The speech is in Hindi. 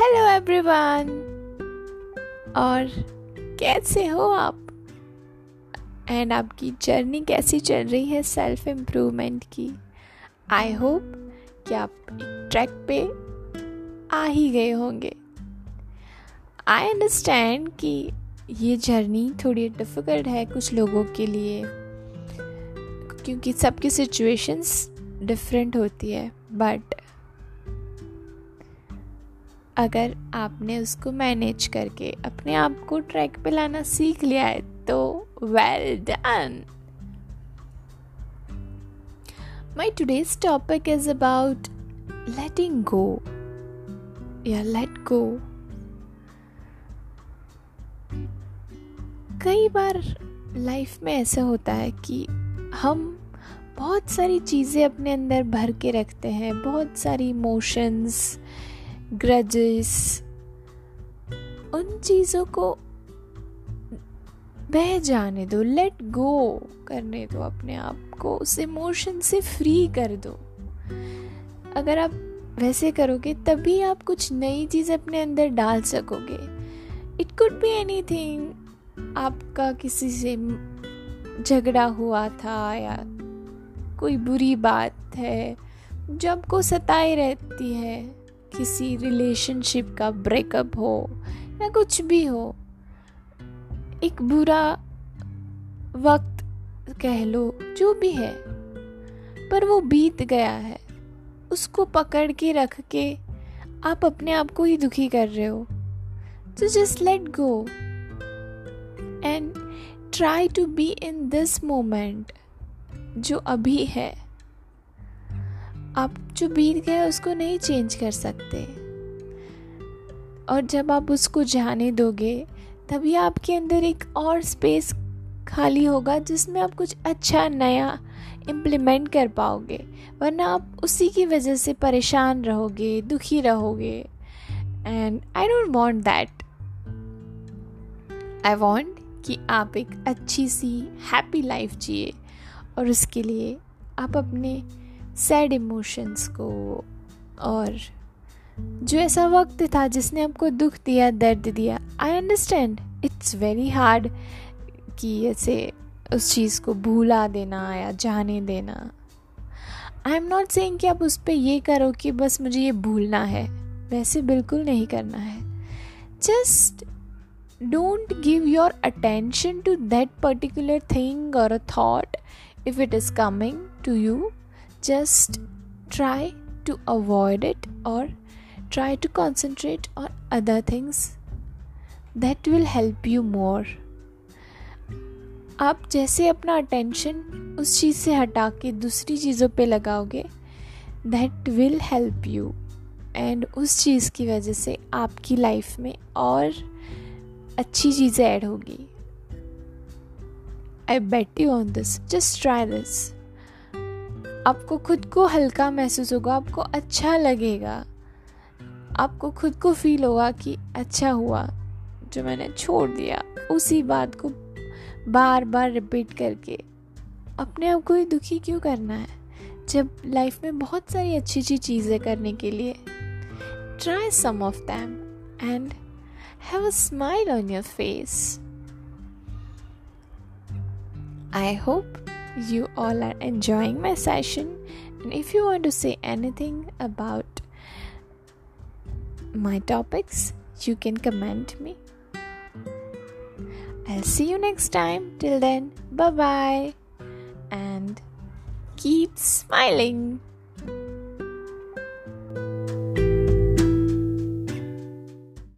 एवरीवन और कैसे हो आप? एंड आपकी जर्नी कैसी चल रही है सेल्फ इम्प्रूवमेंट की? आई होप कि आप एक ट्रैक पे आ ही गए होंगे। आई अंडरस्टैंड कि ये जर्नी थोड़ी डिफ़िकल्ट है कुछ लोगों के लिए, क्योंकि सबकी सिचुएशंस डिफरेंट होती है बट अगर आपने उसको मैनेज करके अपने आप को ट्रैक पे लाना सीख लिया है तो well done my today's topic is about letting go या लेट गो कई बार लाइफ में ऐसा होता है कि हम बहुत सारी चीज़ें अपने अंदर भर के रखते हैं, बहुत सारी इमोशंस ग्रजेस उन चीज़ों को बह जाने दो लेट गो करने दो अपने आप को, उस इमोशन से फ्री कर दो। अगर आप वैसे करोगे, तभी आप कुछ नई चीज़ अपने अंदर डाल सकोगे। It could be anything आपका किसी से झगड़ा हुआ था या कोई बुरी बात है, जो आपको सताई रहती है। किसी रिलेशनशिप का ब्रेकअप हो या कुछ भी हो, एक बुरा वक्त कह लो, जो भी है, पर वो बीत गया है, उसको पकड़ के रख के आप अपने आप को ही दुखी कर रहे हो। तो just let go and try to be in this moment जो अभी है। आप जो बीत गया उसको नहीं चेंज कर सकते। और जब आप उसको जाने दोगे, तभी आपके अंदर एक और स्पेस खाली होगा जिसमें आप कुछ अच्छा नया इम्प्लीमेंट कर पाओगे। वरना आप उसी की वजह से परेशान रहोगे, दुखी रहोगे। And I don't want that I want कि आप एक अच्छी सी हैप्पी लाइफ जिए। और उसके लिए आप अपने सैड इमोशंस को और जो ऐसा वक्त था जिसने आपको दुख दिया, दर्द दिया। I understand it's very hard कि ऐसे उस चीज़ को भूला देना या जाने देना। आई एम नॉट सेइंग कि आप उस पर ये करो कि बस मुझे ये भूलना है। वैसे बिल्कुल नहीं करना है। Just don't give your attention to that particular thing और a thought if it is coming to you just try to avoid it or try to concentrate on other things that will help you more. आप जैसे अपना अटेंशन उस चीज़ से हटा के दूसरी चीज़ों पे लगाओगे that will help you and उस चीज़ की वजह से आपकी लाइफ में और अच्छी चीज़ें ऐड होगी. I bet you on this just try this आपको खुद को हल्का महसूस होगा, आपको अच्छा लगेगा। आपको खुद को फील होगा कि अच्छा हुआ, जो मैंने छोड़ दिया। उसी बात को बार बार रिपीट करके अपने आप को ही दुखी क्यों करना है? जब लाइफ में बहुत सारी अच्छी अच्छी चीज़ें करने के लिए try some of them and have a smile on your face I hope you all are enjoying my session. And if you want to say anything about my topics, you can comment me. I'll see you next time. Till then, bye bye. And keep smiling.